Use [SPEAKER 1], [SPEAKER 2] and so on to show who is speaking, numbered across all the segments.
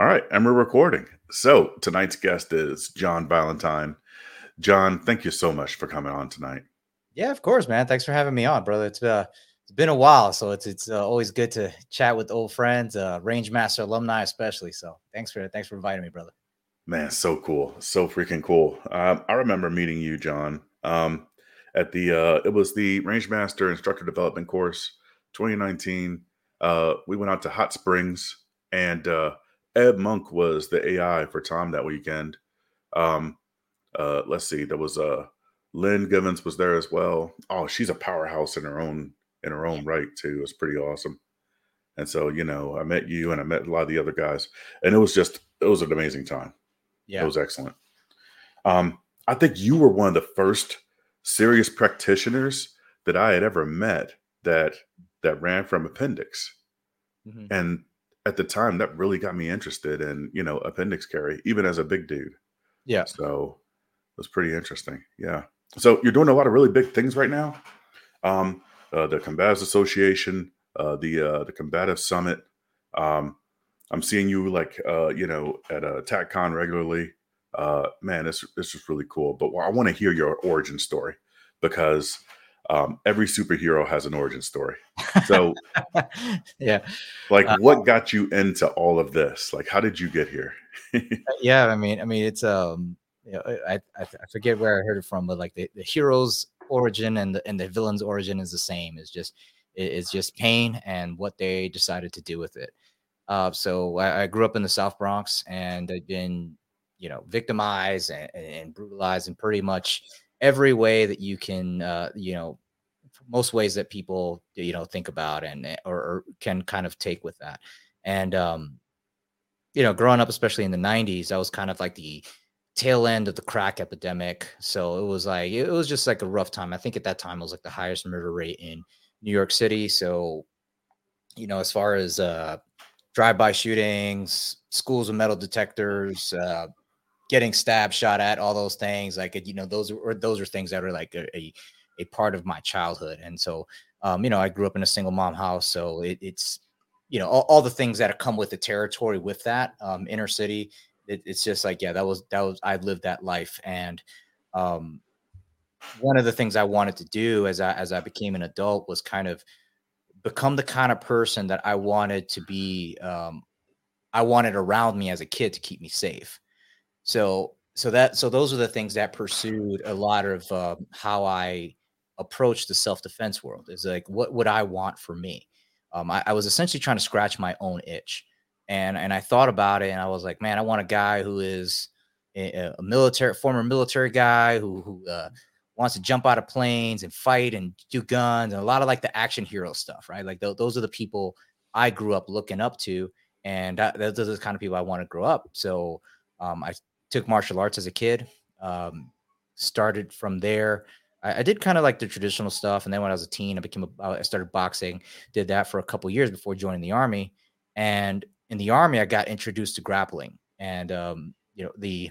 [SPEAKER 1] All right, and we're recording. So tonight's guest is John Valentine. John, thank you so much for coming on tonight.
[SPEAKER 2] Yeah, of course, man. Thanks for having me on, brother. It's uh, it's been a while, so it's it's uh, always good to chat with old friends, uh, Rangemaster alumni, especially. So thanks for thanks for inviting me, brother.
[SPEAKER 1] Man, so cool, so freaking cool. Um, I remember meeting you, John, um, at the uh, it was the Rangemaster Instructor Development Course 2019. Uh, we went out to Hot Springs and uh, Ed Monk was the AI for Tom that weekend. Um, uh, let's see, there was uh, Lynn Givens was there as well. Oh, she's a powerhouse in her own in her own right too. It's pretty awesome. And so, you know, I met you and I met a lot of the other guys, and it was just it was an amazing time. Yeah, it was excellent. Um, I think you were one of the first serious practitioners that I had ever met that that ran from appendix, mm-hmm. and at the time that really got me interested in you know appendix carry even as a big dude.
[SPEAKER 2] Yeah.
[SPEAKER 1] So it was pretty interesting yeah. So you're doing a lot of really big things right now um uh, the combatives association uh the uh the combative summit um i'm seeing you like uh you know at a uh, TacCon regularly. Uh man it's it's just really cool but i want to hear your origin story because um, every superhero has an origin story. So,
[SPEAKER 2] yeah,
[SPEAKER 1] like, uh, what got you into all of this? Like, how did you get here?
[SPEAKER 2] Uh, yeah, I mean, I mean, it's um, you know, I, I, forget where I heard it from, but like the, the hero's origin and the and the villain's origin is the same. It's just it's just pain and what they decided to do with it. Uh, so I, I grew up in the South Bronx and I've been, you know, victimized and, and brutalized and pretty much every way that you can, uh, you know, most ways that people, you know, think about and eh, or, or can kind of take with that. And, um, you know, growing up, especially in the 90s, that was kind of like the tail end of the crack epidemic. So it was like, it was just like a rough time. I think at that time it was like the highest murder rate in New York City. So, you know, as far as uh, drive-by shootings, schools with metal detectors, uh, getting stabbed, shot at, all those things. Like you know, those are those are things that are like a, a, a part of my childhood. And so, um, you know, I grew up in a single mom house, so it, it's you know all, all, the things that come with the territory with that um, inner city. It, it's just like yeah, that was that was I lived that life, and um, one of the things I wanted to do as I as I became an adult was kind of become the kind of person that I wanted to be. Um, I wanted around me as a kid to keep me safe. So so that so those are the things that pursued a lot of uh, how I approach the self defense world. Is like what would I want for me? Um, I, I was essentially trying to scratch my own itch, and and I thought about it, and I was like, man, I want a guy who is a, a military former military guy who who uh, wants to jump out of planes and fight and do guns and a lot of like the action hero stuff, right? Like th- those are the people I grew up looking up to, and that, those are the kind of people I want to grow up. So um, I took martial arts as a kid. Um, started from there. I, I did kind of like the traditional stuff, and then when I was a teen, I became a, I started boxing. Did that for a couple years before joining the army. And in the army, I got introduced to grappling. And um, you know, the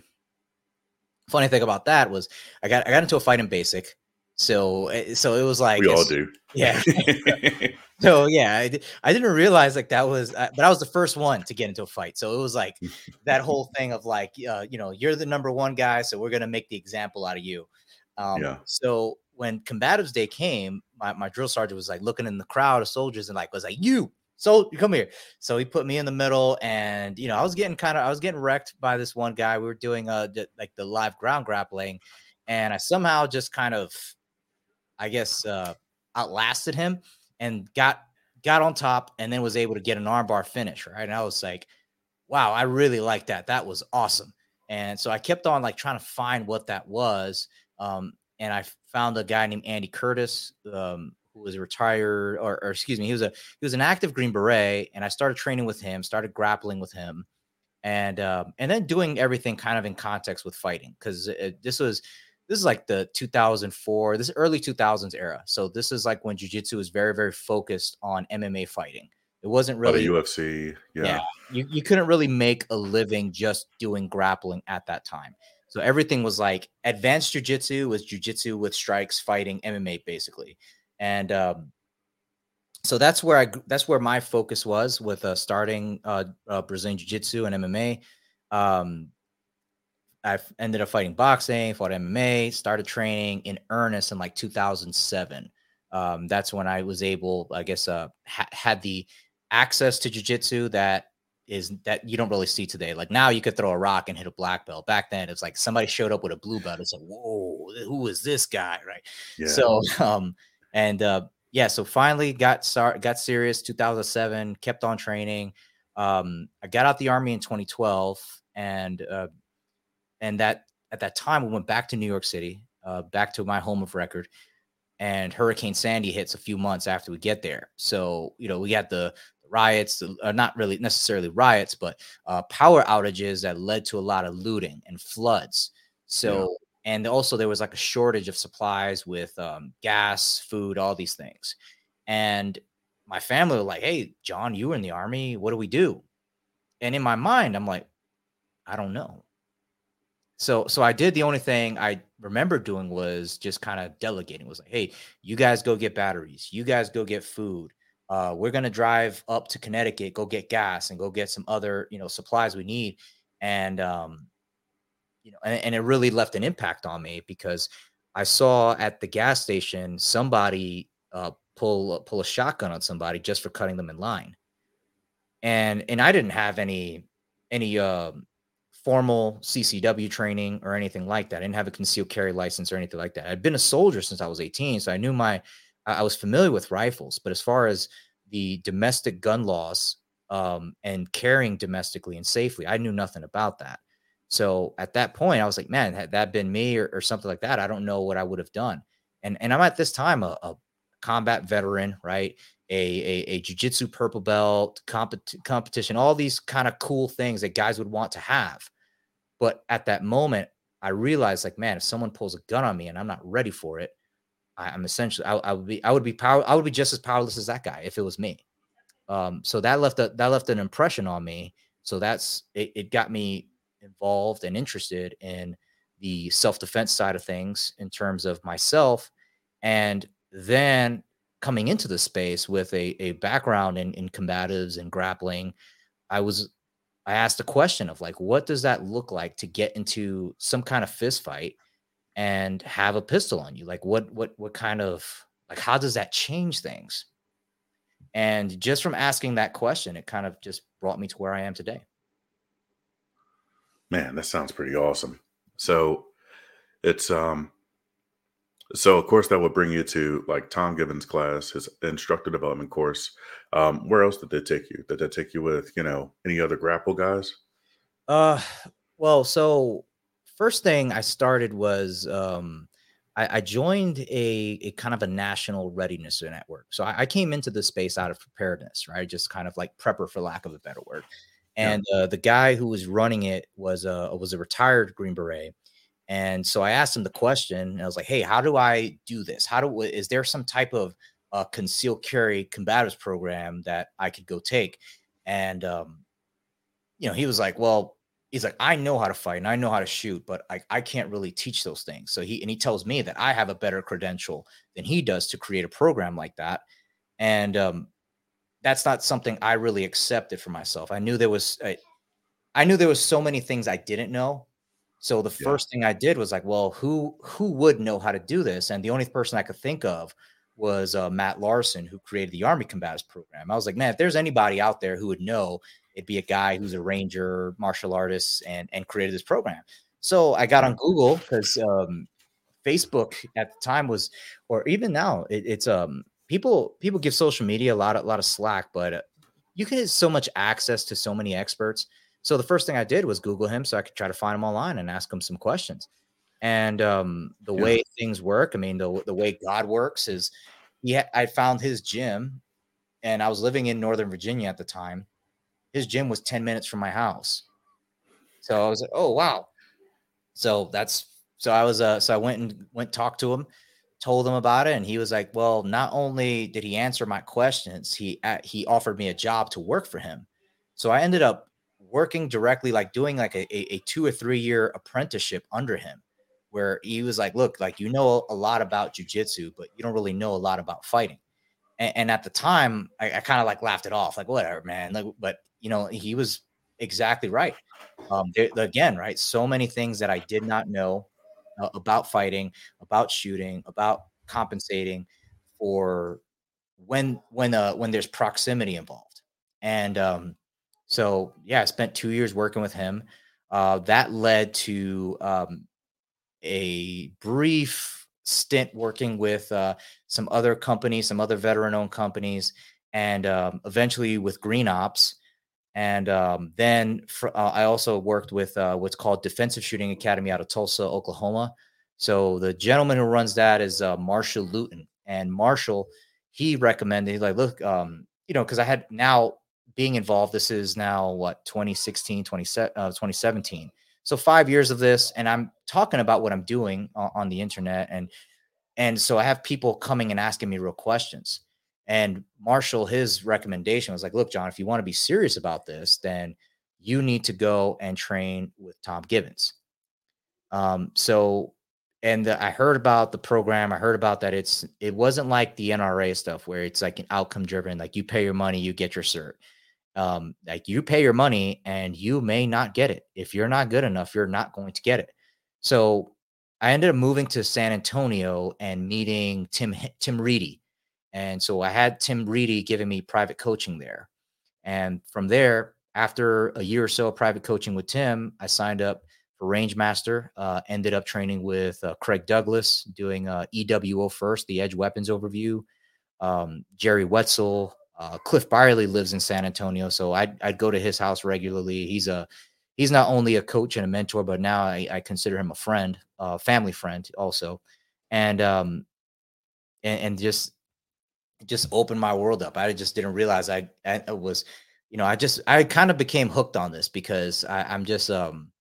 [SPEAKER 2] funny thing about that was I got I got into a fight in basic. So eh, so it was like
[SPEAKER 1] we all do.
[SPEAKER 2] Yeah. so yeah, I, I didn't realize like that was, uh, but I was the first one to get into a fight. So it was like that whole thing of like, uh, you know, you're the number one guy, so we're gonna make the example out of you. Um, yeah. So when combatives day came, my, my drill sergeant was like looking in the crowd of soldiers and like was like, you so come here. So he put me in the middle, and you know, I was getting kind of, I was getting wrecked by this one guy. We were doing uh like the live ground grappling, and I somehow just kind of, I guess, uh outlasted him and got got on top and then was able to get an armbar finish, right? And I was like, wow, I really like that. That was awesome. And so I kept on like trying to find what that was. Um, and I found a guy named Andy Curtis, um, who was retired, or, or, excuse me, he was a he was an active Green Beret, and I started training with him, started grappling with him, and um, and then doing everything kind of in context with fighting because this was this is like the 2004, this early 2000s era. So this is like when jujitsu was very, very focused on MMA fighting. It wasn't really
[SPEAKER 1] UFC. Yeah. yeah.
[SPEAKER 2] You, you couldn't really make a living just doing grappling at that time. So everything was like advanced jujitsu was jujitsu with strikes, fighting, MMA basically. And um, so that's where I that's where my focus was with uh, starting uh, uh, Brazilian Jiu Jitsu and MMA. Um, I ended up fighting boxing, fought MMA, started training in earnest in like 2007. Um, that's when I was able, I guess, uh, ha- had the access to jujitsu that is that you don't really see today. Like now, you could throw a rock and hit a black belt. Back then, it's like somebody showed up with a blue belt. It's like, whoa, who is this guy, right? Yeah. So, um, and uh, yeah, so finally got start got serious 2007, kept on training. Um, I got out the army in 2012, and uh, and that at that time we went back to New York City, uh, back to my home of record, and Hurricane Sandy hits a few months after we get there. So you know we had the riots, uh, not really necessarily riots, but uh, power outages that led to a lot of looting and floods. So and also there was like a shortage of supplies with um, gas, food, all these things. And my family were like, "Hey, John, you were in the army. What do we do?" And in my mind, I'm like, "I don't know." So, so I did the only thing I remember doing was just kind of delegating. It was like, "Hey, you guys go get batteries. You guys go get food. Uh, we're gonna drive up to Connecticut, go get gas, and go get some other, you know, supplies we need." And um, you know, and, and it really left an impact on me because I saw at the gas station somebody uh, pull pull a shotgun on somebody just for cutting them in line, and and I didn't have any any uh, formal CCW training or anything like that. I didn't have a concealed carry license or anything like that. I'd been a soldier since I was 18, so I knew my I was familiar with rifles, but as far as the domestic gun laws um, and carrying domestically and safely, I knew nothing about that. So at that point, I was like, man, had that been me or, or something like that, I don't know what I would have done. And and I'm at this time a, a combat veteran, right? A a, a jujitsu purple belt, compet- competition, all these kind of cool things that guys would want to have. But at that moment, I realized, like, man, if someone pulls a gun on me and I'm not ready for it, I, am essentially I, I, would be I would be power I would be just as powerless as that guy if it was me. Um, so that left a that left an impression on me. So that's it, it got me involved and interested in the self defense side of things in terms of myself. And then coming into the space with a, a background in, in combatives and grappling, I was I asked a question of like, what does that look like to get into some kind of fist fight and have a pistol on you? Like, what what what kind of like how does that change things? And just from asking that question, it kind of just brought me to where I am today.
[SPEAKER 1] Man, that sounds pretty awesome. So it's um so of course that would bring you to like Tom Givens class, his instructor development course. Um, where else did they take you? Did they take you with, you know, any other grapple guys?
[SPEAKER 2] Uh well, so first thing I started was um I, I joined a, a kind of a national readiness network. So I, I came into the space out of preparedness, right? Just kind of like prepper for lack of a better word and yeah. uh, the guy who was running it was a was a retired Green Beret. And so I asked him the question, and I was like, "Hey, how do I do this? How do is there some type of uh, concealed carry combatives program that I could go take?" And um, you know, he was like, "Well, he's like, I know how to fight and I know how to shoot, but I, I can't really teach those things." So he and he tells me that I have a better credential than he does to create a program like that. And um, that's not something I really accepted for myself. I knew there was, I knew there was so many things I didn't know. So the yeah. first thing I did was like, well, who who would know how to do this? And the only person I could think of was uh, Matt Larsen, who created the Army Combatives program. I was like, man, if there's anybody out there who would know, it'd be a guy who's a ranger, martial artist, and and created this program. So I got on Google because um, Facebook at the time was, or even now, it, it's um people people give social media a lot a lot of slack, but uh, you can get so much access to so many experts. So the first thing I did was Google him so I could try to find him online and ask him some questions. And um, the yeah. way things work, I mean, the the way God works is, yeah, I found his gym, and I was living in Northern Virginia at the time. His gym was ten minutes from my house, so I was like, oh wow. So that's so I was uh so I went and went talked to him told him about it and he was like well not only did he answer my questions he uh, he offered me a job to work for him so i ended up working directly like doing like a, a, two or three year apprenticeship under him where he was like look like you know a lot about jujitsu but you don't really know a lot about fighting And, and at the time, I, I kind of like laughed it off, like whatever, man. Like, but you know, he was exactly right. Um, there, again, right? So many things that I did not know uh, about fighting, about shooting, about compensating for when when uh when there's proximity involved. And um, so yeah, I spent two years working with him. Uh, that led to um, a brief stint working with uh, some other companies, some other veteran-owned companies, and um, eventually with Green Ops. And um, then for, uh, I also worked with uh, what's called Defensive Shooting Academy out of Tulsa, Oklahoma. So the gentleman who runs that is uh, Marshall Luton, and Marshall he recommended he's like, look, um, you know, because I had now being involved. This is now what 2016, 20, uh, 2017. So five years of this, and I'm talking about what I'm doing on, on the internet, and and so I have people coming and asking me real questions. And Marshall, his recommendation was like, look, John, if you want to be serious about this, then you need to go and train with Tom Givens." Um, so, and the, I heard about the program. I heard about that. It's it wasn't like the NRA stuff where it's like an outcome driven, like you pay your money, you get your cert. Um, like you pay your money and you may not get it. If you're not good enough, you're not going to get it. So I ended up moving to San Antonio and meeting Tim Tim Reedy and so I had Tim Reedy giving me private coaching there. And from there, after a year or so of private coaching with Tim, I signed up for Rangemaster. Uh, ended up training with uh, Craig Douglas, doing uh, EWO first, the Edge Weapons Overview. Um, Jerry Wetzel, uh, Cliff Byerly lives in San Antonio, so I'd, I'd go to his house regularly. He's a he's not only a coach and a mentor, but now I, I consider him a friend, a family friend also. And um, and, and just just opened my world up. I just didn't realize I, I was, you know, I just I kind of became hooked on this because I, am just um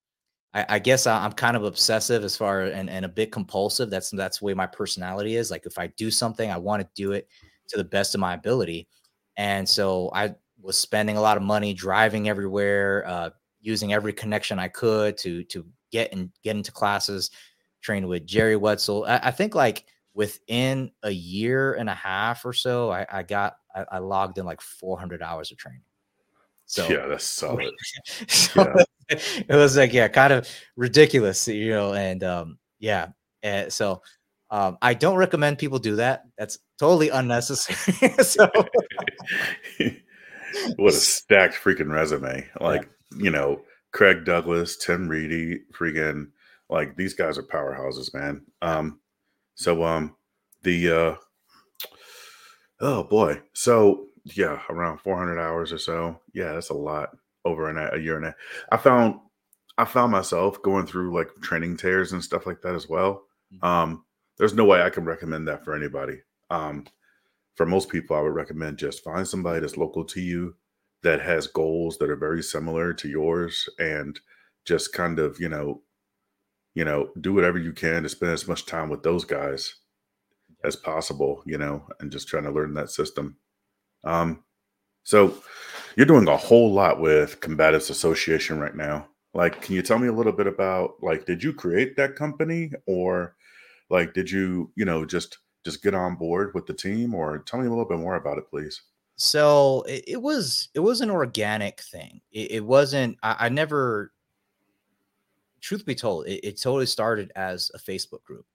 [SPEAKER 2] I, I guess I, am kind of obsessive as far and, and a bit compulsive. That's that's the way my personality is. Like if I do something, I want to do it to the best of my ability. And so I was spending a lot of money driving everywhere, uh, using every connection I could to to get and get into classes, trained with Jerry Wetzel. I, I think like within a year and a half or so, I, I got I, I, logged in like 400 hours of training.
[SPEAKER 1] So yeah, that's solid.
[SPEAKER 2] so yeah. it was like yeah, kind of ridiculous, you know, and um, yeah, and so um, I don't recommend people do that. That's totally unnecessary. so
[SPEAKER 1] what a stacked freaking resume! Like yeah. you know, Craig Douglas, Tim Reedy, freaking like these guys are powerhouses, man. Um, so um the uh oh boy. So yeah, around 400 hours or so. Yeah, that's a lot over a, a year and a I found I found myself going through like training tears and stuff like that as well. Mm-hmm. Um there's no way I can recommend that for anybody. Um for most people I would recommend just find somebody that's local to you that has goals that are very similar to yours and just kind of, you know, you know, do whatever you can to spend as much time with those guys as possible, you know, and just trying to learn that system. Um, so you're doing a whole lot with Combatives Association right now. Like, can you tell me a little bit about like, did you create that company or like, did you, you know, just just get on board with the team or tell me a little bit more about it, please?
[SPEAKER 2] So it, it was it was an organic thing. It, it wasn't. I, I never truth be told, it, it totally started as a Facebook group.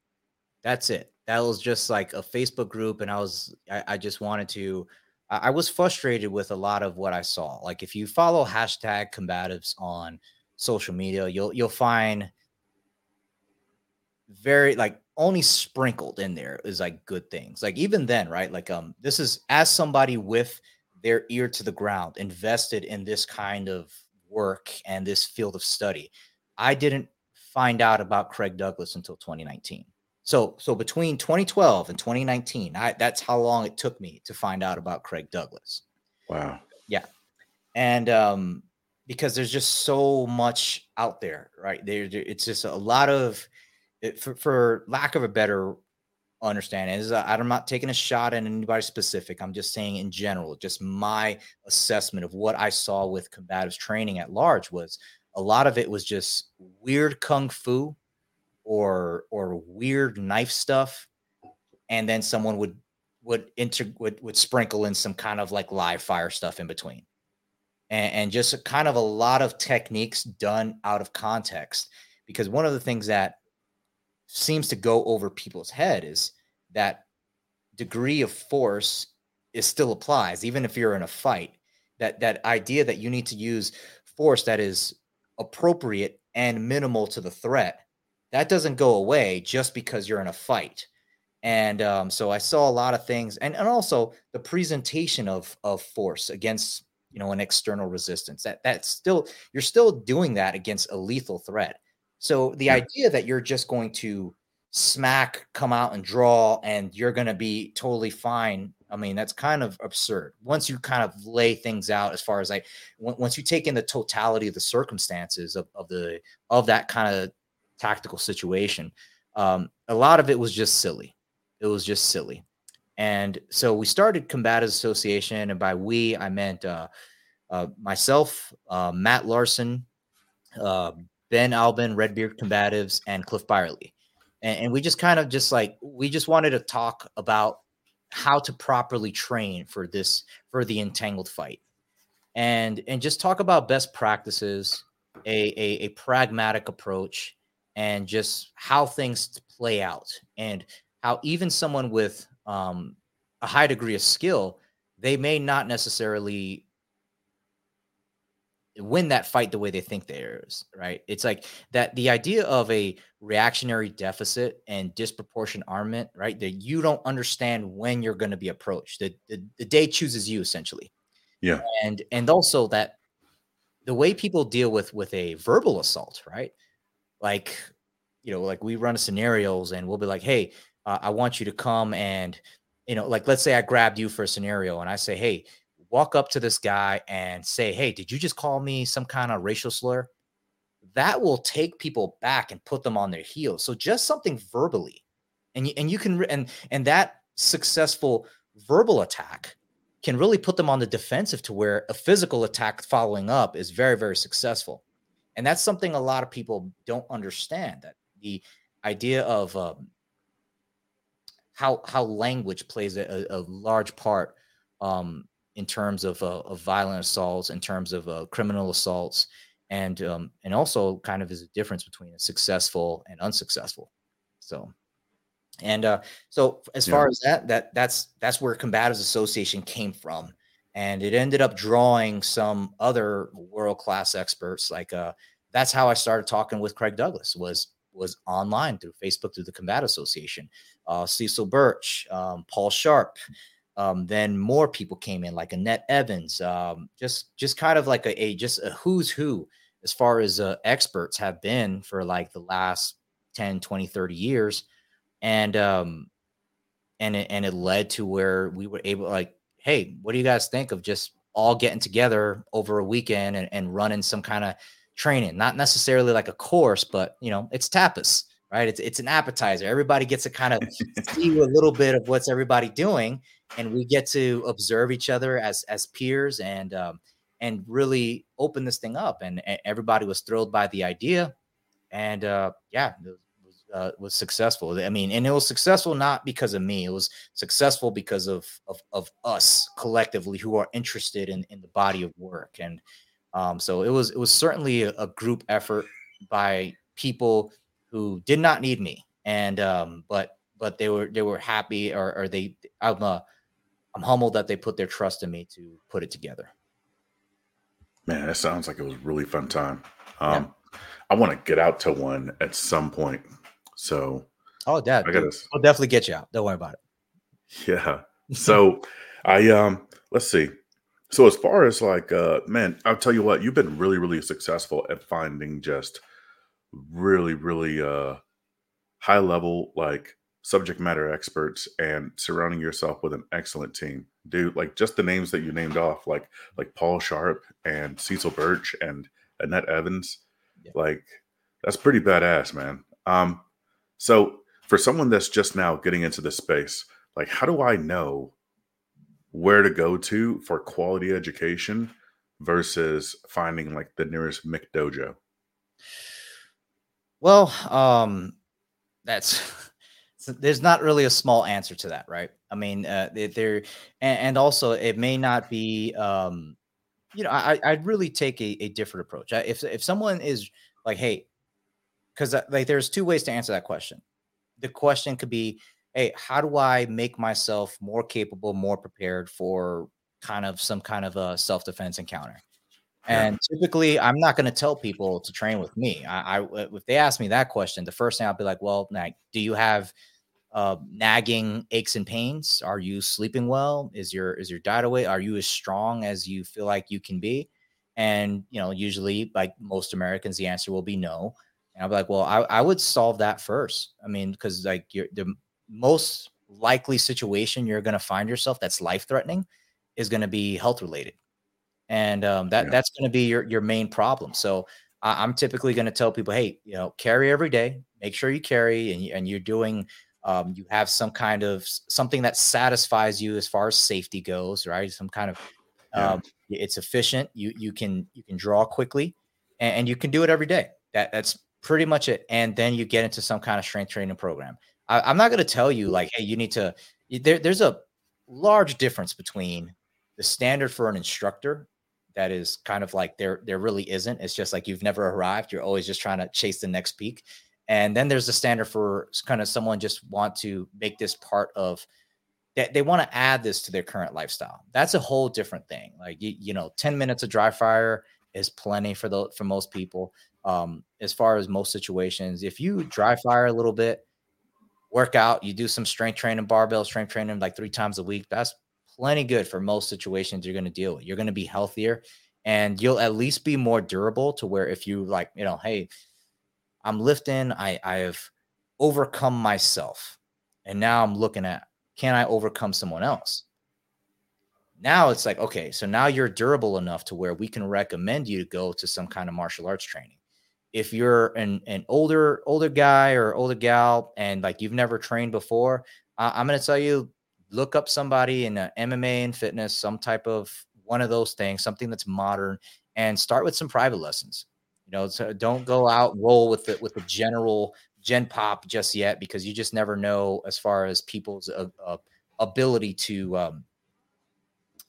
[SPEAKER 2] That's it. That was just like a Facebook group, and I was I, I just wanted to. I, I was frustrated with a lot of what I saw. Like if you follow hashtag combatives on social media, you'll you'll find very like only sprinkled in there is like good things. Like even then, right? Like um, this is as somebody with their ear to the ground, invested in this kind of work and this field of study. I didn't find out about Craig Douglas until 2019. So, so between 2012 and 2019, I, that's how long it took me to find out about Craig Douglas.
[SPEAKER 1] Wow.
[SPEAKER 2] Yeah. And um, because there's just so much out there, right? There, there it's just a lot of, it, for, for lack of a better understanding, is uh, I'm not taking a shot at anybody specific. I'm just saying in general, just my assessment of what I saw with combatives training at large was a lot of it was just weird kung fu or or weird knife stuff. And then someone would would inter would, would sprinkle in some kind of like live fire stuff in between. And, and just kind of a lot of techniques done out of context. Because one of the things that seems to go over people's head is that degree of force is still applies even if you're in a fight. That that idea that you need to use force that is appropriate and minimal to the threat that doesn't go away just because you're in a fight. And um, so i saw a lot of things and, and also the presentation of of force against you know an external resistance that that's still you're still doing that against a lethal threat so the idea that you're just going to smack come out and draw and you're going to be totally fine i mean that's kind of absurd. Once you kind of lay things out as far as like once you take in the totality of the circumstances of, of the of that kind of tactical situation um, a lot of it was just silly. It was just silly. And so we started combative association and by we i meant uh, uh, myself uh, matt larsen uh, ben albin redbeard combatives and cliff byerly. And, and we just kind of just like we just wanted to talk about how to properly train for this for the entangled fight. And and just talk about best practices a, a, a pragmatic approach and just how things play out. And how even someone with um, a high degree of skill they may not necessarily win that fight the way they think there is, right? It's like that the idea of a reactionary deficit and disproportionate armament, right? That you don't understand when you're going to be approached. The, the, the day chooses you essentially.
[SPEAKER 1] Yeah.
[SPEAKER 2] And and also that the way people deal with with a verbal assault, right? Like, you know, like we run scenarios and we'll be like, hey, uh, I want you to come and, you know, like let's say I grabbed you for a scenario and I say, hey, walk up to this guy and say, Hey, did you just call me some kind of racial slur? That will take people back and put them on their heels. So just something verbally, and you, and you can and and that successful verbal attack can really put them on the defensive to where a physical attack following up is very very successful, and that's something a lot of people don't understand. That the idea of um, how how language plays a, a large part um, in terms of, uh, of violent assaults, in terms of uh, criminal assaults, and um, and also kind of is a difference between a successful and unsuccessful. So, and uh, so as yeah. far as that, that that's that's where Combatives Association came from, and it ended up drawing some other world class experts. Like uh, that's how I started talking with Craig Douglas was was online through Facebook through the Combat Association. Uh, Cecil Burch, um, Paul Sharp, um, then more people came in, like Annette Evans. Um, just just kind of like a, a just a who's who as far as uh, experts have been for like the last 10, 20, 30 years. And um, and it, and it led to where we were able like, hey, what do you guys think of just all getting together over a weekend and, and running some kind of training? Not necessarily like a course, but you know, it's tapas right? It's it's an appetizer. Everybody gets to kind of see a little bit of what's everybody doing, and we get to observe each other as as peers and um, and really open this thing up. And, and, everybody was thrilled by the idea, and uh, yeah, it was, uh, was successful. I mean, and it was successful not because of me. It was successful because of of, of us collectively who are interested in in the body of work. And um, so it was it was certainly a, a group effort by people who did not need me, and um, but but they were they were happy or, or they I'm uh, I'm humbled that they put their trust in me to put it together.
[SPEAKER 1] Man, that sounds like it was a really fun time. Um, yeah. I want to get out to one at some point. So,
[SPEAKER 2] oh, Dad, I gotta, I'll definitely get you out. Don't worry about it.
[SPEAKER 1] Yeah. So, I um, let's see. So as far as like, uh, man, I'll tell you what, you've been really, really successful at finding just really, really uh, high level like subject matter experts and surrounding yourself with an excellent team. Dude, like just the names that you named off, like like Paul Sharp and Cecil Burch and Annette Evans, yeah. like that's pretty badass, man. Um, so for someone that's just now getting into the space, like how do I know where to go to for quality education versus finding like the nearest Mick dojo?
[SPEAKER 2] Well, um, that's there's not really a small answer to that, right? I mean, uh, they're and, and also it may not be. Um, you know, I I'd really take a, a different approach. If if someone is like, hey, because uh, like there's two ways to answer that question. The question could be, hey, how do I make myself more capable, more prepared for kind of some kind of a self defense encounter? And yeah. typically, I'm not going to tell people to train with me. I, I, if they ask me that question, the first thing I'll be like, well, like, do you have uh, nagging aches and pains? Are you sleeping well? Is your is your diet away? Are you as strong as you feel like you can be? And you know, usually, like most Americans, the answer will be no. And I'll be like, well, I, I would solve that first. I mean, because like you're the most likely situation you're going to find yourself that's life threatening is going to be health related and um, that yeah. that's going to be your your main problem. So I, am typically going to tell people, hey, you know, carry every day. Make sure you carry, and and you're doing. Um, you have some kind of something that satisfies you as far as safety goes, right? Some kind of um, it's efficient. You you can you can draw quickly, and, and, you can do it every day. That that's pretty much it. And then you get into some kind of strength training program. I, am not going to tell you like, hey, you need to. There, there's a large difference between the standard for an instructor that is kind of like there there really isn't. It's just like you've never arrived. You're always just trying to chase the next peak. And then there's the standard for kind of someone just want to make this part of that they, want to add this to their current lifestyle. That's a whole different thing. Like you, you know, 10 minutes of dry fire is plenty for the for most people. Um, as far as most situations, if you dry fire a little bit, work out, you do some strength training, barbell strength training like three times a week, that's plenty good for most situations you're going to deal with. You're going to be healthier and you'll at least be more durable to where if you like, you know, hey, I'm lifting, I I have overcome myself. And now I'm looking at can I overcome someone else? Now it's like, okay, so now you're durable enough to where we can recommend you to go to some kind of martial arts training. If you're an, an older older guy or older gal and like you've never trained before, uh, I'm going to tell you look up somebody in MMA and fitness, some type of one of those things, something that's modern, and start with some private lessons. You know, so don't go out roll with it with the general gen pop just yet because you just never know as far as people's uh, uh, ability to um,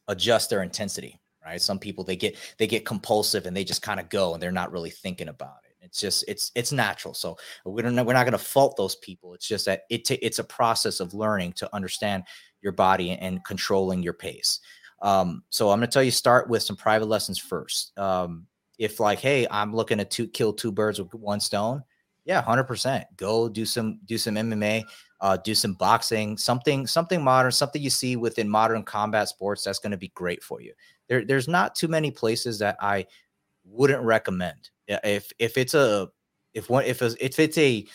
[SPEAKER 2] adjust their intensity. Right? Some people they get they get compulsive and they just kind of go and they're not really thinking about it. It's just it's it's natural. So we don't we're not going to fault those people. It's just that it t- it's a process of learning to understand your body and controlling your pace. Um, so I'm going to tell you start with some private lessons first. Um, if like, hey, I'm looking to two, kill two birds with one stone, yeah, hundred percent. Go do some do some MMA, uh, do some boxing, something something modern, something you see within modern combat sports. That's going to be great for you. There, there's not too many places that I wouldn't recommend. If if it's a if one if it's, if it's a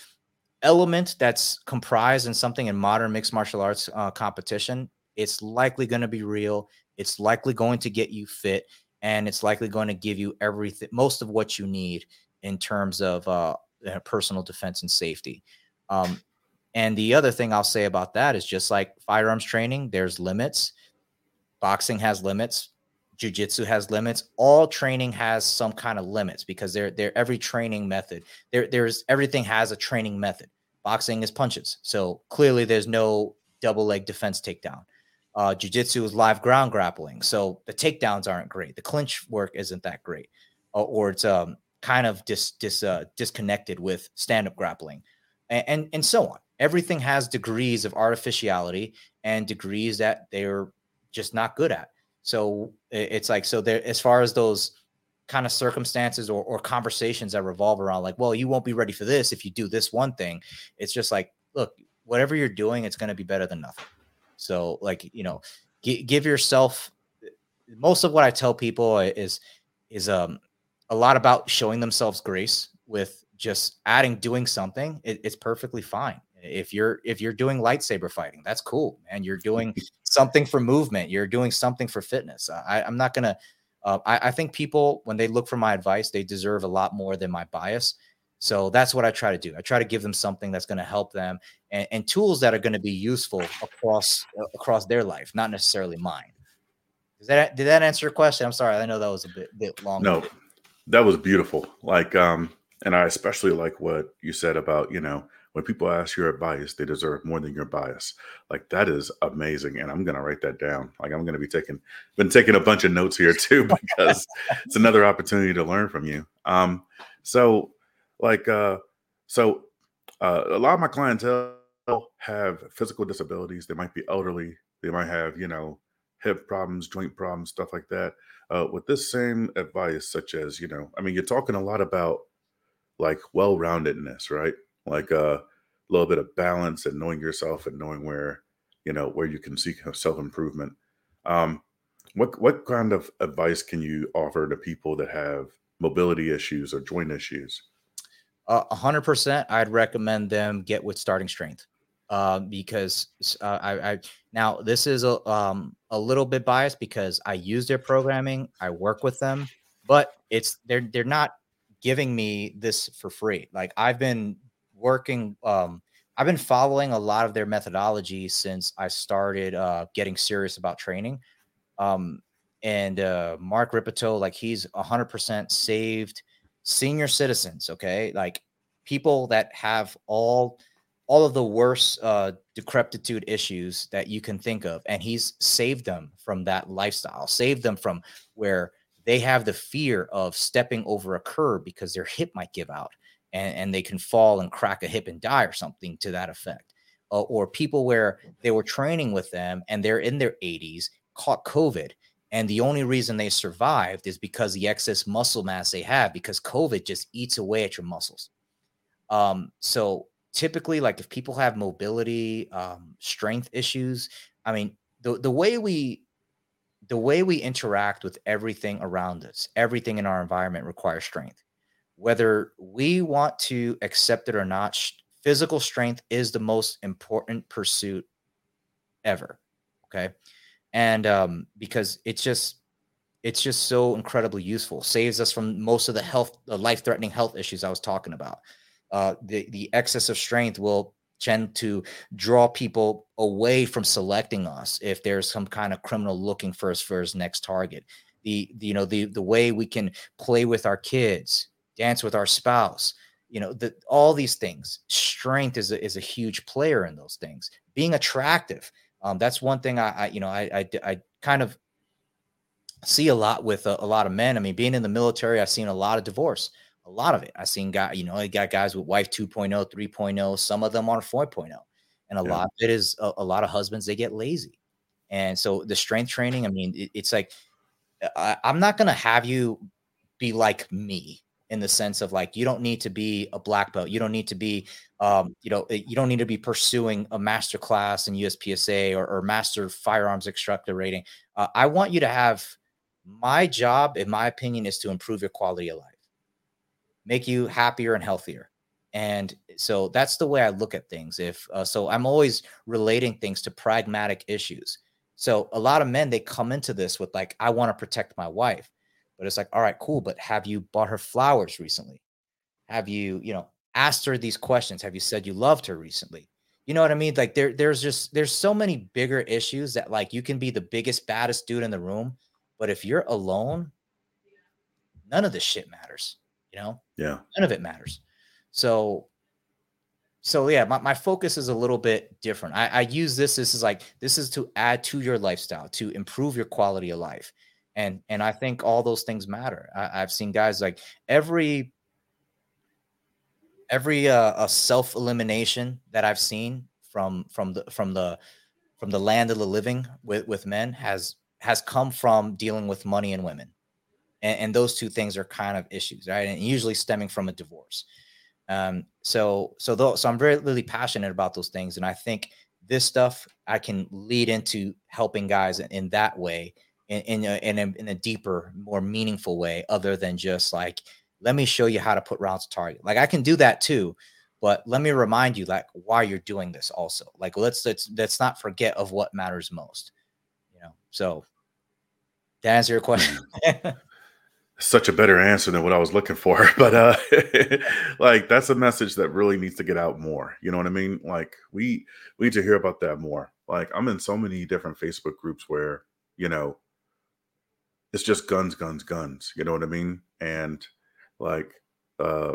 [SPEAKER 2] element that's comprised in something in modern mixed martial arts uh, competition, it's likely going to be real. It's likely going to get you fit, and it's likely going to give you everything, most of what you need in terms of uh, personal defense and safety. Um, and the other thing I'll say about that is just like firearms training, there's limits. Boxing has limits. Jiu-jitsu has limits. All training has some kind of limits because they're, they're every training method. There, there's everything has a training method. Boxing is punches. So clearly there's no double leg defense takedown. Uh, jiu-jitsu is live ground grappling. So the takedowns aren't great. The clinch work isn't that great. Uh, or it's um, kind of dis, dis, uh, disconnected with stand-up grappling and, and, and so on. Everything has degrees of artificiality and degrees that they're just not good at. So it's like so there as far as those kind of circumstances or, or conversations that revolve around like, well, you won't be ready for this if you do this one thing. It's just like, look, whatever you're doing, it's going to be better than nothing. So like, you know, g- give yourself most of what I tell people is is um a lot about showing themselves grace with just adding doing something. It, it's perfectly fine if you're if you're doing lightsaber fighting that's cool and you're doing something for movement. You're doing something for fitness. I, i'm not gonna uh, I, I think people when they look for my advice they deserve a lot more than my bias. So that's what i try to do. I try to give them something that's going to help them and, and, tools that are going to be useful across uh, across their life not necessarily mine. Does that did that answer your question? I'm sorry i know that was a bit bit long
[SPEAKER 1] no that was beautiful. Like um and i especially like what you said about you know when people ask your advice, they deserve more than your bias. Like that is amazing, and I'm gonna write that down. Like I'm gonna be taking, been taking a bunch of notes here too because it's another opportunity to learn from you. Um, so like, uh, so uh, a lot of my clientele have physical disabilities. They might be elderly. They might have, you know, hip problems, joint problems, stuff like that. Uh, with this same advice, such as, you know, I mean, you're talking a lot about like well-roundedness, right? Like uh, a little bit of balance and knowing yourself and knowing where, you know, where you can seek self-improvement. Um, what what kind of advice can you offer to people that have mobility issues or joint issues?
[SPEAKER 2] A hundred percent, I'd recommend them get with starting strength uh, because uh, I, I, now this is a um, a little bit biased because I use their programming, I work with them, but it's they're they're not giving me this for free. Like I've been working, um, I've been following a lot of their methodology since I started uh, getting serious about training. Um, and uh, Mark Rippetoe, like he's hundred percent saved senior citizens. Okay, like people that have all all of the worst uh, decrepitude issues that you can think of. And he's saved them from that lifestyle, saved them from where they have the fear of stepping over a curb because their hip might give out and, and they can fall and crack a hip and die or something to that effect. Uh, or people where they were training with them and they're in their 80s, caught COVID. And the only reason they survived is because the excess muscle mass they have, because COVID just eats away at your muscles. Um, so typically like if people have mobility um, strength issues i mean the, the way we the way we interact with everything around us everything in our environment requires strength whether we want to accept it or not physical strength is the most important pursuit ever okay? And um, because it's just it's just so incredibly useful. Saves us from most of the health the life threatening health issues i was talking about. Uh, the the excess of strength will tend to draw people away from selecting us if there's some kind of criminal looking for us for his next target. The, the you know the the way we can play with our kids, dance with our spouse, you know, the, all these things. Strength is a, is a huge player in those things. Being attractive, um, that's one thing I, I you know I, I, I kind of see a lot with a, a lot of men. I mean, being in the military, I've seen a lot of divorce a lot of it. I've seen guys, you know, I got guys with wife 2.0, 3.0, some of them are 4.0. And a yeah. lot of it is a, a, lot of husbands, they get lazy. And so the strength training, I mean, it, it's like, I, I'm not going to have you be like me in the sense of like, you don't need to be a black belt. You don't need to be, um, you know, you don't need to be pursuing a master class in USPSA or, or master firearms instructor rating. Uh, I want you to have my job, in my opinion, is to improve your quality of life make you happier and healthier. And so that's the way I look at things. If uh, so, I'm always relating things to pragmatic issues. So a lot of men they come into this with like, I want to protect my wife, but it's like, all right, cool. But have you bought her flowers recently? Have you, you know, asked her these questions? Have you said you loved her recently? You know what I mean? Like there, there's just there's so many bigger issues that like you can be the biggest, baddest dude in the room, but if you're alone, none of this shit matters you know
[SPEAKER 1] yeah
[SPEAKER 2] none of it matters so so yeah my, my focus is a little bit different I, I use this this is like this is to add to your lifestyle to improve your quality of life and and i think all those things matter I, i've seen guys like every every uh, a self elimination that i've seen from from the from the from the land of the living with with men has has come from dealing with money and women and, and those two things are kind of issues, right? And usually stemming from a divorce. Um, so so though so I'm very really passionate about those things, and I think this stuff I can lead into helping guys in, in that way, in in a, in a, in a deeper, more meaningful way, other than just like let me show you how to put rounds to target. Like I can do that too, but let me remind you like why you're doing this also. Like let's let's let's not forget of what matters most. You know. So to answer your question.
[SPEAKER 1] such a better answer than what I was looking for. But uh like that's a message that really needs to get out more. You know what I mean? Like we we need to hear about that more. Like I'm in so many different Facebook groups where, you know, it's just guns, guns, guns. You know what I mean? And like uh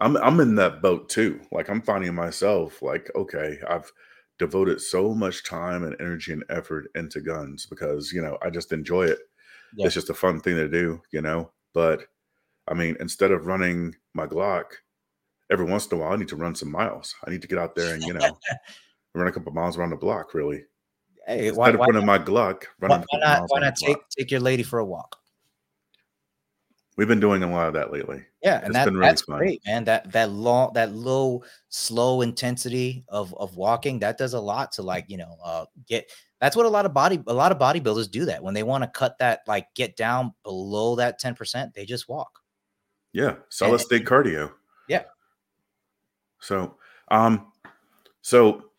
[SPEAKER 1] I'm I'm in that boat too. Like I'm finding myself like, okay, I've devoted so much time and energy and effort into guns because you know I just enjoy it. Yeah. It's just a fun thing to do, you know. But I mean, instead of running my Glock, every once in a while I need to run some miles. I need to get out there and you know run a couple miles around the block, really. Hey, instead why, of running my Glock, running
[SPEAKER 2] why, why not, why not take take your lady for a walk?
[SPEAKER 1] We've been doing a lot of that lately.
[SPEAKER 2] Yeah, and that, really that's fun. great, man. That that long, that low, slow intensity of of walking that does a lot to like you know uh, get. That's what a lot of body a lot of bodybuilders do. That when they want to cut that like get down below that ten percent, they just walk.
[SPEAKER 1] Yeah, solid state cardio.
[SPEAKER 2] Yeah.
[SPEAKER 1] So, um, so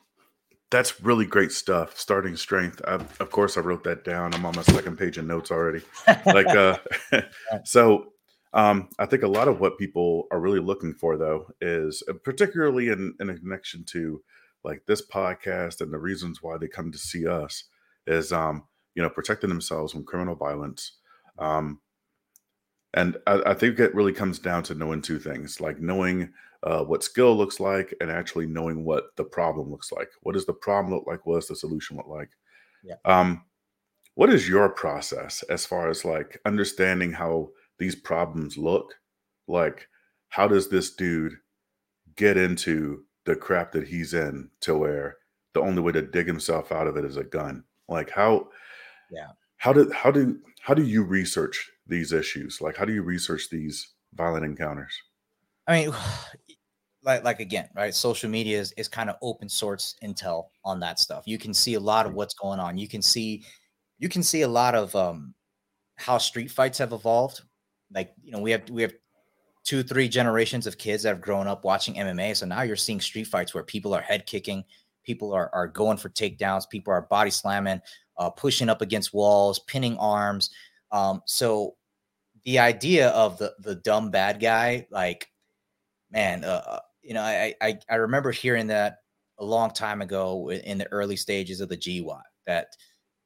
[SPEAKER 1] that's really great stuff. Starting strength. I, of course, I wrote that down. I'm on my second page of notes already. like, uh, so um, I think a lot of what people are really looking for, though, is uh, particularly in, in a connection to like this podcast and the reasons why they come to see us is, um, you know, protecting themselves from criminal violence. Um, and I, I think it really comes down to knowing two things, like knowing uh, what skill looks like and actually knowing what the problem looks like. What does the problem look like? What does the solution look like? Yeah. Um, what is your process as far as like understanding how these problems look? Like, how does this dude get into the crap that he's in to where the only way to dig himself out of it is a gun? Like, how?
[SPEAKER 2] Yeah.
[SPEAKER 1] How do how do how do you research these issues? Like, how do you research these violent encounters?
[SPEAKER 2] I mean, like like again, right? Social media is, is kind of open source intel on that stuff. You can see a lot of what's going on. You can see you can see a lot of um how street fights have evolved. Like, you know, we have we have two, three generations of kids that have grown up watching MMA. So now you're seeing street fights where people are head kicking, people are are going for takedowns, people are body slamming, uh, pushing up against walls, pinning arms. Um, so the idea of the the dumb bad guy, like, man, uh, uh you know, I, I I remember hearing that a long time ago in the early stages of the GWOT that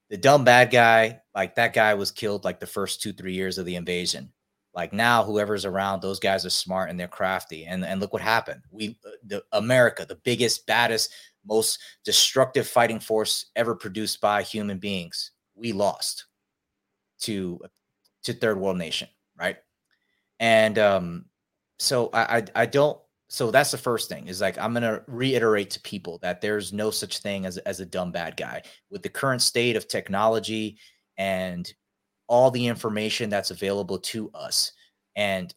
[SPEAKER 2] the dumb bad guy, like that guy was killed like the first two, three years of the invasion. Like now, whoever's around, those guys are smart and they're crafty. And and look what happened. We uh, the America, the biggest, baddest, most destructive fighting force ever produced by human beings, we lost to to third world nation, right? And um, so I, I I don't so that's the first thing is like i'm going to reiterate to people that there's no such thing as, as a dumb bad guy. With the current state of technology and all the information that's available to us and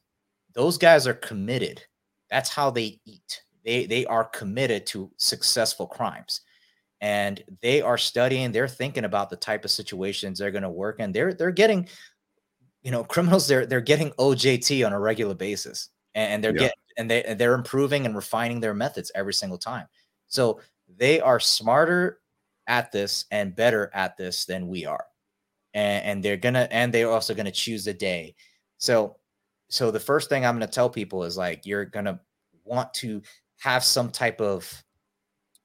[SPEAKER 2] those guys are committed that's how they eat. They they are committed to successful crimes and they are studying they're thinking about the type of situations they're going to work and they're they're getting you know criminals they're they're getting ojt on a regular basis and they're yeah. getting and they they're improving and refining their methods every single time. So they are smarter at this and better at this than we are. And, and they're gonna and they're also gonna choose a day. So so the first thing I'm gonna tell people is like you're gonna want to have some type of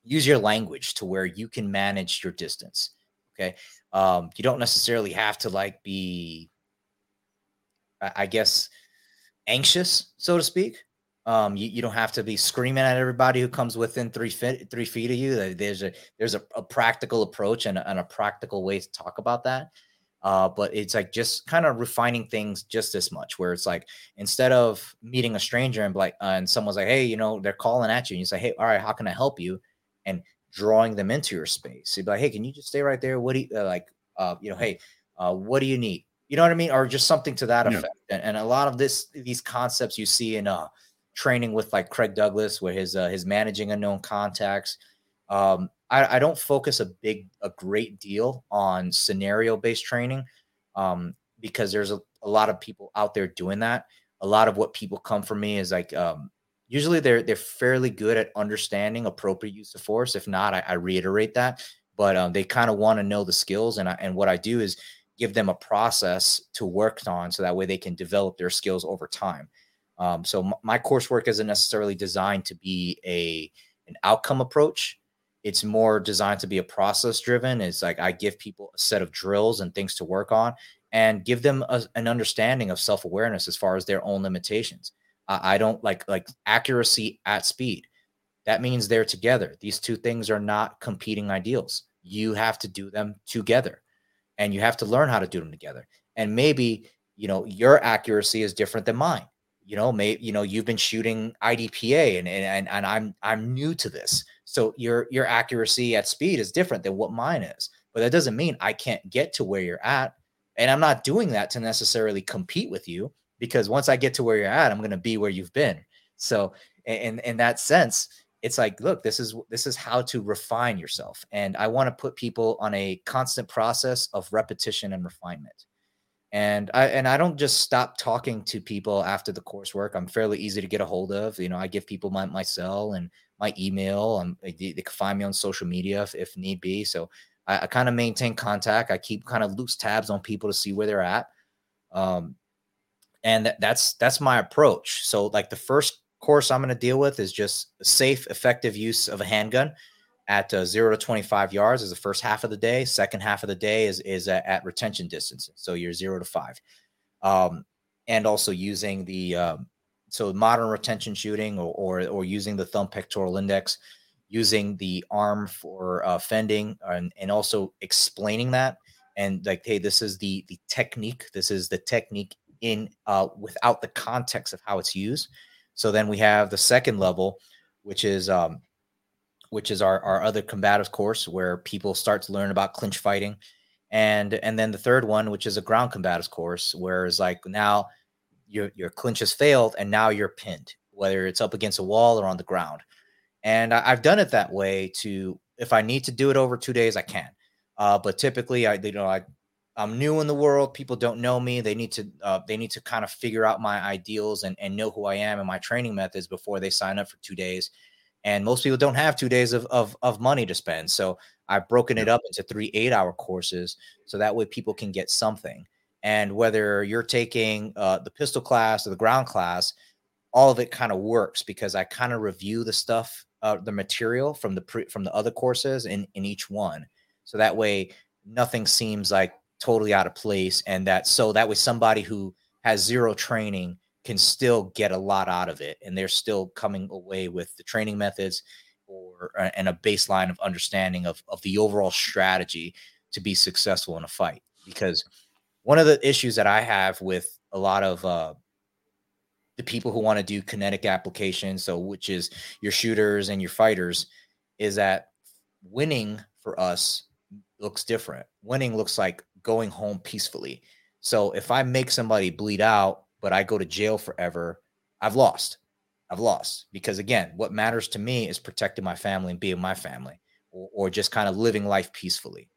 [SPEAKER 2] use your language to where you can manage your distance. Okay. Um, you don't necessarily have to like be, I, I guess, anxious, so to speak. Um, you, you don't have to be screaming at everybody who comes within three feet three feet of you. There's a there's a, a practical approach and a, and a practical way to talk about that. Uh, but it's like just kind of refining things just as much. Where it's like instead of meeting a stranger and like uh, and someone's like, hey, you know, they're calling at you, and you say, hey, all right, how can I help you? And drawing them into your space. You'd be like, hey, can you just stay right there? What do you uh, like? Uh, you know, hey, uh, what do you need? You know what I mean? Or just something to that yeah. effect. And, and a lot of this, these concepts you see in uh training with like Craig Douglas, where his uh, his managing unknown contacts. Um, I, I don't focus a big a great deal on scenario based training um, because there's a, a lot of people out there doing that. A lot of what people come for me is like um, usually they're they're fairly good at understanding appropriate use of force. If not, I, I reiterate that. But um, they kind of want to know the skills, and I, and what I do is give them a process to work on, so that way they can develop their skills over time. Um, so m- my coursework isn't necessarily designed to be a an outcome approach. It's more designed to be a process driven. It's like I give people a set of drills and things to work on and give them a, an understanding of self awareness as far as their own limitations. I, I don't like like accuracy at speed. That means they're together. These two things are not competing ideals. You have to do them together and you have to learn how to do them together. And maybe, you know, your accuracy is different than mine. You know, maybe you know you've been shooting IDPA and and and I'm I'm new to this. So your your accuracy at speed is different than what mine is. But that doesn't mean I can't get to where you're at. And I'm not doing that to necessarily compete with you because once I get to where you're at, I'm going to be where you've been. So in in that sense, it's like look this is this is how to refine yourself and i want to put people on a constant process of repetition and refinement and i and i don't just stop talking to people after the coursework. I'm fairly easy to get a hold of. You know i give people my, my cell and my email. Um, they, they can find me on social media if, if need be. So i, I kind of maintain contact. I keep kind of loose tabs on people to see where they're at. Um and that's that's my approach. So like the first course I'm going to deal with is just safe, effective use of a handgun at uh, zero to 25 yards is the first half of the day. Second half of the day is, is at, at retention distance. So you're zero to five. Um, and also using the, um, so modern retention shooting or, or, or, using the thumb pectoral index, using the arm for uh, fending and, and also explaining that. And like, hey, this is the, the technique. This is the technique in uh, without the context of how it's used. So then we have the second level, which is um, which is our, our other combative course where people start to learn about clinch fighting. And and then the third one, which is a ground combatives course, where it's like now your your clinch has failed and now you're pinned, whether it's up against a wall or on the ground. And I, have done it that way to if I need to do it over two days, I can. Uh, but typically, I you know I I'm new in the world. People don't know me. They need to uh, they need to kind of figure out my ideals and, and know who I am and my training methods before they sign up for two days. And most people don't have two days of, of, of money to spend. So I've broken it up into three eight hour courses so that way people can get something. And whether you're taking uh, the pistol class or the ground class, all of it kind of works because I kind of review the stuff, uh, the material from the pre- from the other courses in in each one. So that way nothing seems like totally out of place and that so that way somebody who has zero training can still get a lot out of it and they're still coming away with the training methods or uh, and a baseline of understanding of, of the overall strategy to be successful in a fight because one of the issues that i have with a lot of uh, the people who want to do kinetic applications so which is your shooters and your fighters is that winning for us looks different winning looks like going home peacefully. So if I make somebody bleed out, but I go to jail forever, I've lost. I've lost because again, what matters to me is protecting my family and being my family, or, or just kind of living life peacefully.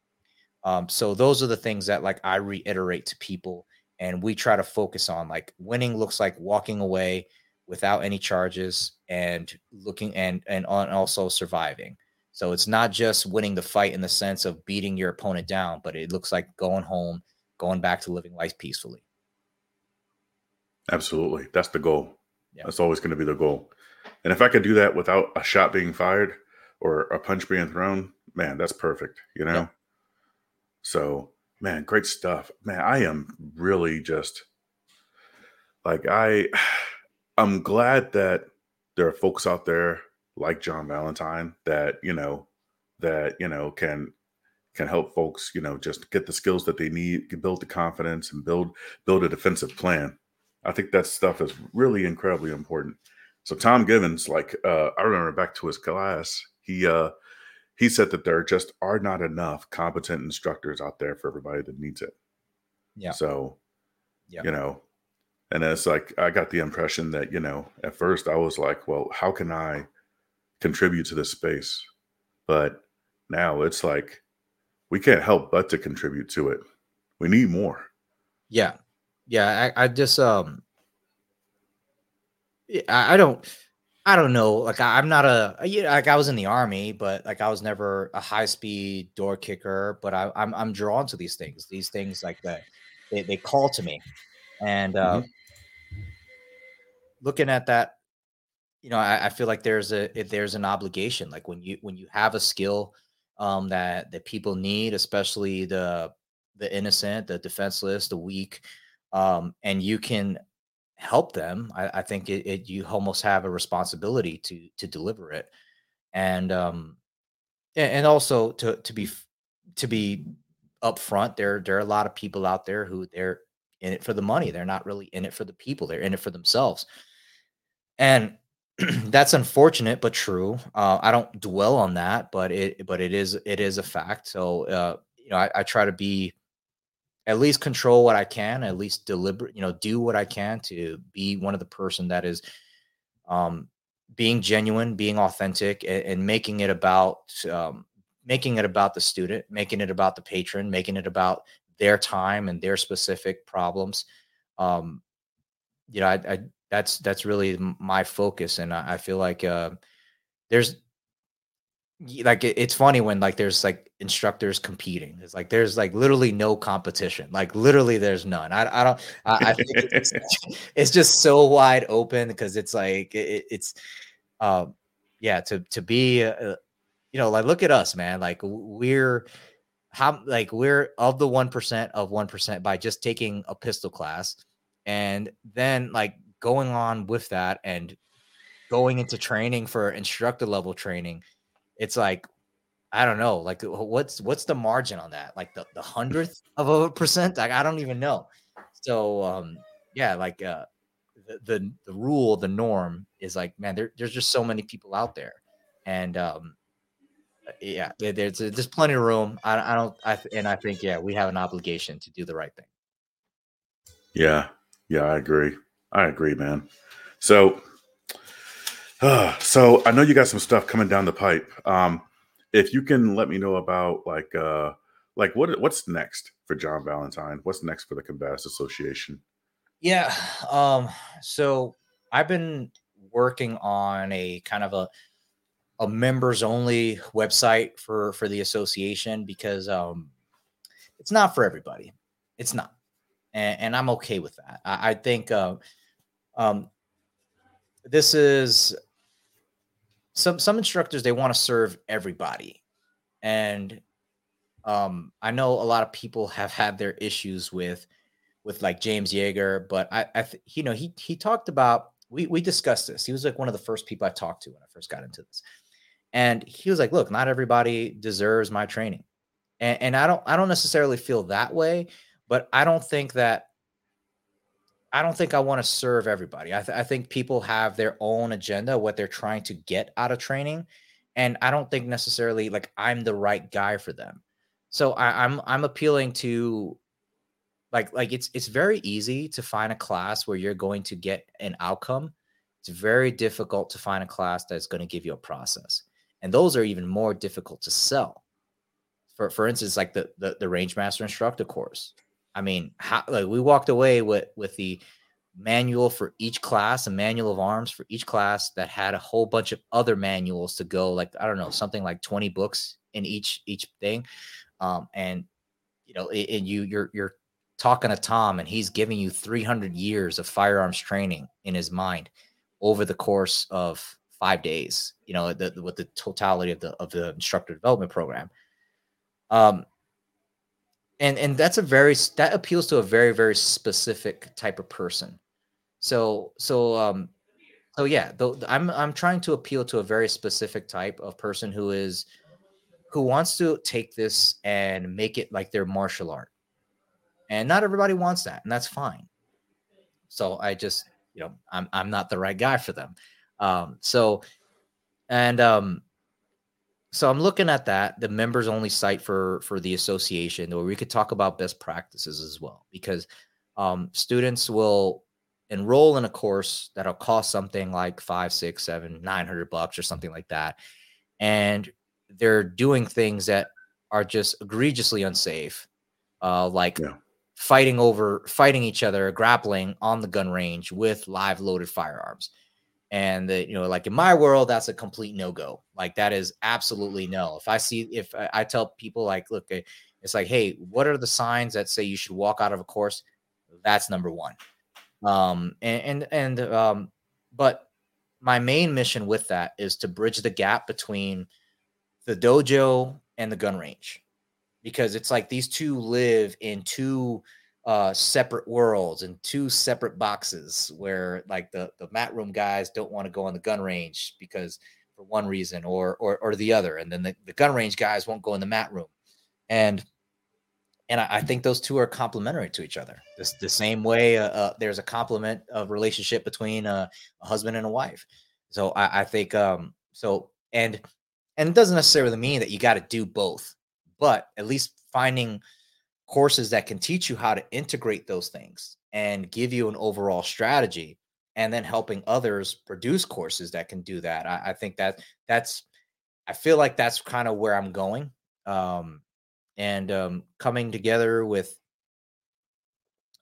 [SPEAKER 2] Um, so those are the things that like I reiterate to people, and we try to focus on. Like winning looks like walking away without any charges and looking and and on also surviving. So it's not just winning the fight in the sense of beating your opponent down, but it looks like going home, going back to living life peacefully.
[SPEAKER 1] Absolutely. That's the goal. Yeah. That's always going to be the goal. And if I could do that without a shot being fired or a punch being thrown, man, that's perfect, you know? Yeah. So, man, great stuff. Man, I am really just like I I'm glad that there are folks out there like John Valentine that you know that you know can can help folks you know just get the skills that they need, build the confidence, and build build a defensive plan. I think that stuff is really incredibly important. So Tom Givens, like uh, I remember back to his class, he uh, he said that there just are not enough competent instructors out there for everybody that needs it. Yeah. So, yeah. you know, and it's like I got the impression that you know at first I was like, well, how can I contribute to this space. But now it's like we can't help but to contribute to it. We need more.
[SPEAKER 2] Yeah. Yeah. I, I just um I, I don't I don't know. Like I, am not a yeah, like I was in the army, but like I was never a high speed door kicker. But I, I'm I'm drawn to these things. These things like that they, they call to me, and uh, mm-hmm. looking at that you know, I, I feel like there's a there's an obligation. Like when you when you have a skill um, that that people need, especially the the innocent, the defenseless, the weak, um, and you can help them, I, I think it, it, you almost have a responsibility to to deliver it, and um, and also to to be to be upfront. There there are a lot of people out there who they're in it for the money. They're not really in it for the people. They're in it for themselves, and that's unfortunate but true. Uh, I don't dwell on that, but it but it is it is a fact. So uh, you know, I, I try to be at least control what I can, at least deliberate, you know, do what I can to be one of the person that is um being genuine, being authentic, and, and making it about um, making it about the student, making it about the patron, making it about their time and their specific problems. Um, you know, I, I that's that's really my focus, and I, I feel like uh, there's like it, it's funny when like there's like instructors competing. It's like there's like literally no competition. Like literally there's none. I I don't. I, I think it's, it's just so wide open because it's like it, it's, um, yeah. To to be, uh, you know, like look at us, man. Like we're how like we're of the one percent of one percent by just taking a pistol class, and then like going on with that and going into training for instructor level training it's like I don't know, like what's what's the margin on that? Like the, the hundredth of a percent? Like I don't even know. So um yeah, like uh the, the rule, the norm is like, man, there, there's just so many people out there. And um yeah, there's there's plenty of room. I, I don't I and I think yeah, we have an obligation to do the right thing.
[SPEAKER 1] Yeah. Yeah, I agree. I agree, man. So uh, so I know you got some stuff coming down the pipe. Um, if you can let me know about like uh like what what's next for John Valentine? What's next for the Combatives Association?
[SPEAKER 2] Yeah. Um, so I've been working on a kind of a a members only website for for the association because um it's not for everybody. It's not. And, and I'm okay with that. I, I think uh, um this is some some instructors they want to serve everybody. And um i know a lot of people have had their issues with with like james yeager but i i th- you know he he talked about we we discussed this. He was like one of the first people i talked to when i first got into this. And he was like look not everybody deserves my training. And, and i don't i don't necessarily feel that way but i don't think that I don't think I want to serve everybody. I, th- I think people have their own agenda, what they're trying to get out of training, and I don't think necessarily like I'm the right guy for them. So I, I'm I'm appealing to like like it's it's very easy to find a class where you're going to get an outcome. It's very difficult to find a class that's going to give you a process, and those are even more difficult to sell. For for instance, like the the, the Rangemaster instructor course I mean, how, like we walked away with with the manual for each class, a manual of arms for each class that had a whole bunch of other manuals to go. Like I don't know, something like twenty books in each each thing, um, and you know, and you you're you're talking to Tom, and he's giving you three hundred years of firearms training in his mind over the course of five days. You know, the, with the totality of the of the instructor development program. Um, and and that's a very that appeals to a very very specific type of person. So so um so yeah though i'm i'm trying to appeal to a very specific type of person who is who wants to take this and make it like their martial art. And not everybody wants that and that's fine. So i just you know i'm i'm not the right guy for them. Um so and um so I'm looking at that, the members only site for for the association, where we could talk about best practices as well, because um, students will enroll in a course that'll cost something like five, six, seven, nine hundred bucks or something like that, and they're doing things that are just egregiously unsafe, uh, like yeah. fighting over, fighting each other, grappling on the gun range with live loaded firearms and that you know like in my world that's a complete no-go. Like that is absolutely no. If i see if I, I, tell people like look eh, it's like hey what are the signs that say you should walk out of a course? That's number one. Um and and, and um but my main mission with that is to bridge the gap between the dojo and the gun range. Because it's like these two live in two uh separate worlds and two separate boxes where like the the mat room guys don't want to go on the gun range because for one reason or or or the other and then the, the gun range guys won't go in the mat room. And and I, I think those two are complementary to each other. This the same way uh, uh, there's a complement of relationship between uh, a husband and a wife. So I, I think um so and and it doesn't necessarily mean that you got to do both but at least finding courses that can teach you how to integrate those things and give you an overall strategy and then helping others produce courses that can do that. I, I think that that's i feel like that's kind of where i'm going um, and um, coming together with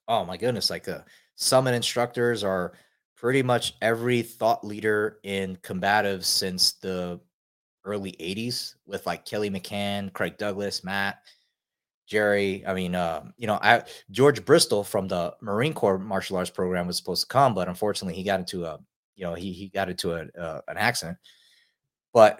[SPEAKER 2] oh my goodness like the summit instructors are pretty much every thought leader in combatives since the early 80s with like kelly mccann craig douglas matt Jerry, I mean, uh, you know, I George Bristol from the Marine Corps martial arts program was supposed to come, but unfortunately, he got into a, you know, he he got into a uh, an accident. But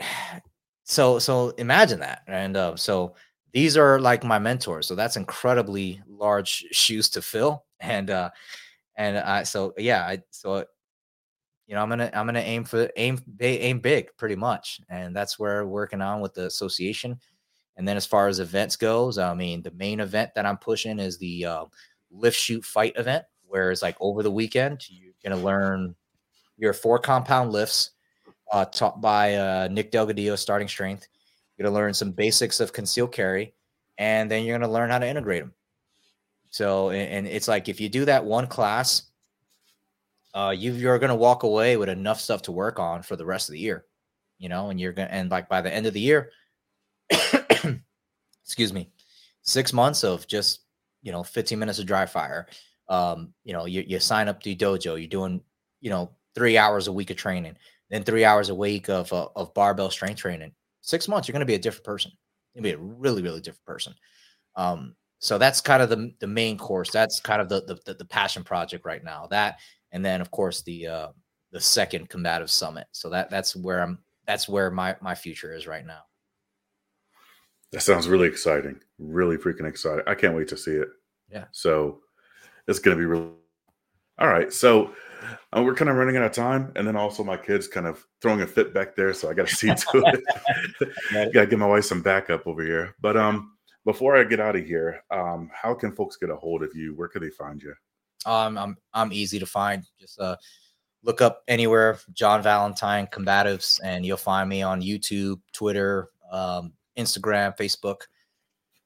[SPEAKER 2] so so imagine that, and uh, so these are like my mentors. So that's incredibly large shoes to fill, and uh, and I so yeah, I so you know, I'm gonna I'm gonna aim for aim they aim big pretty much, and that's where working on with the association and then as far as events goes, I mean, the main event that I'm pushing is the uh, lift shoot fight event, where it's like over the weekend you're gonna learn your four compound lifts uh, taught by uh, Nick Delgadillo, starting strength. You're gonna learn some basics of concealed carry, and then you're gonna learn how to integrate them. So, and it's like if you do that one class, uh, you you're gonna walk away with enough stuff to work on for the rest of the year, you know, and you're gonna and like by the end of the year excuse me, six months of just you know 15 minutes of dry fire. Um, you know, you, you sign up to dojo, you're doing you know three hours a week of training, then three hours a week of uh, of barbell strength training. Six months, you're going to be a different person. To be a really really different person. Um, so that's kind of the the main course. That's kind of the the, the passion project right now. That and then of course the uh, the second combative summit. So that that's where I'm. That's where my my future is right now.
[SPEAKER 1] That sounds really exciting. Really freaking exciting. I can't wait to see it.
[SPEAKER 2] Yeah.
[SPEAKER 1] So it's going to be really. All right. So uh, we're kind of running out of time. And then also my kids kind of throwing a fit back there. So I got to see to it. got to give my wife some backup over here. But um, before I get out of here, um, how can folks get a hold of you? Where can they find you?
[SPEAKER 2] Um, I'm I'm easy to find. Just uh, look up anywhere John Valentine Combatives, and you'll find me on YouTube, Twitter, um, Instagram, Facebook.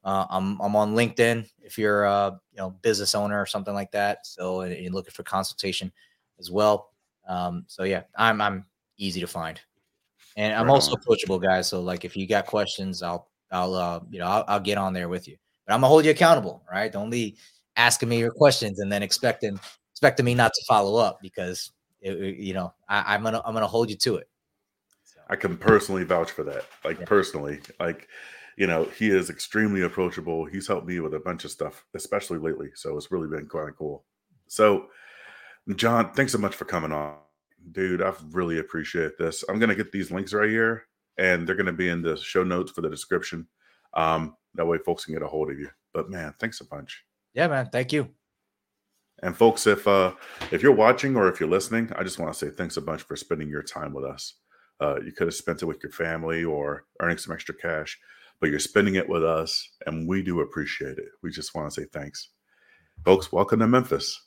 [SPEAKER 2] Uh, I'm I'm on LinkedIn if you're a you know business owner or something like that. So and you're looking for consultation as well. Um, so yeah, I'm I'm easy to find, and I'm also approachable, guys. So like if you got questions, I'll I'll uh, you know I'll, I'll get on there with you. But I'm gonna hold you accountable, right? Don't be asking me your questions and then expecting expecting me not to follow up because it, you know I, I'm gonna I'm gonna hold you to it.
[SPEAKER 1] I can personally vouch for that. Like yeah. personally, like you know, he is extremely approachable. He's helped me with a bunch of stuff, especially lately. So it's really been quite cool. So, John, thanks so much for coming on, dude. I really appreciate this. I'm gonna get these links right here, and they're gonna be in the show notes for the description. Um, that way, folks can get a hold of you. But man, thanks a bunch.
[SPEAKER 2] Yeah, man. Thank you.
[SPEAKER 1] And folks, if uh if you're watching or if you're listening, I just want to say thanks a bunch for spending your time with us. Uh, you could have spent it with your family or earning some extra cash, but you're spending it with us, and we do appreciate it. We just want to say thanks. Folks, welcome to Memphis.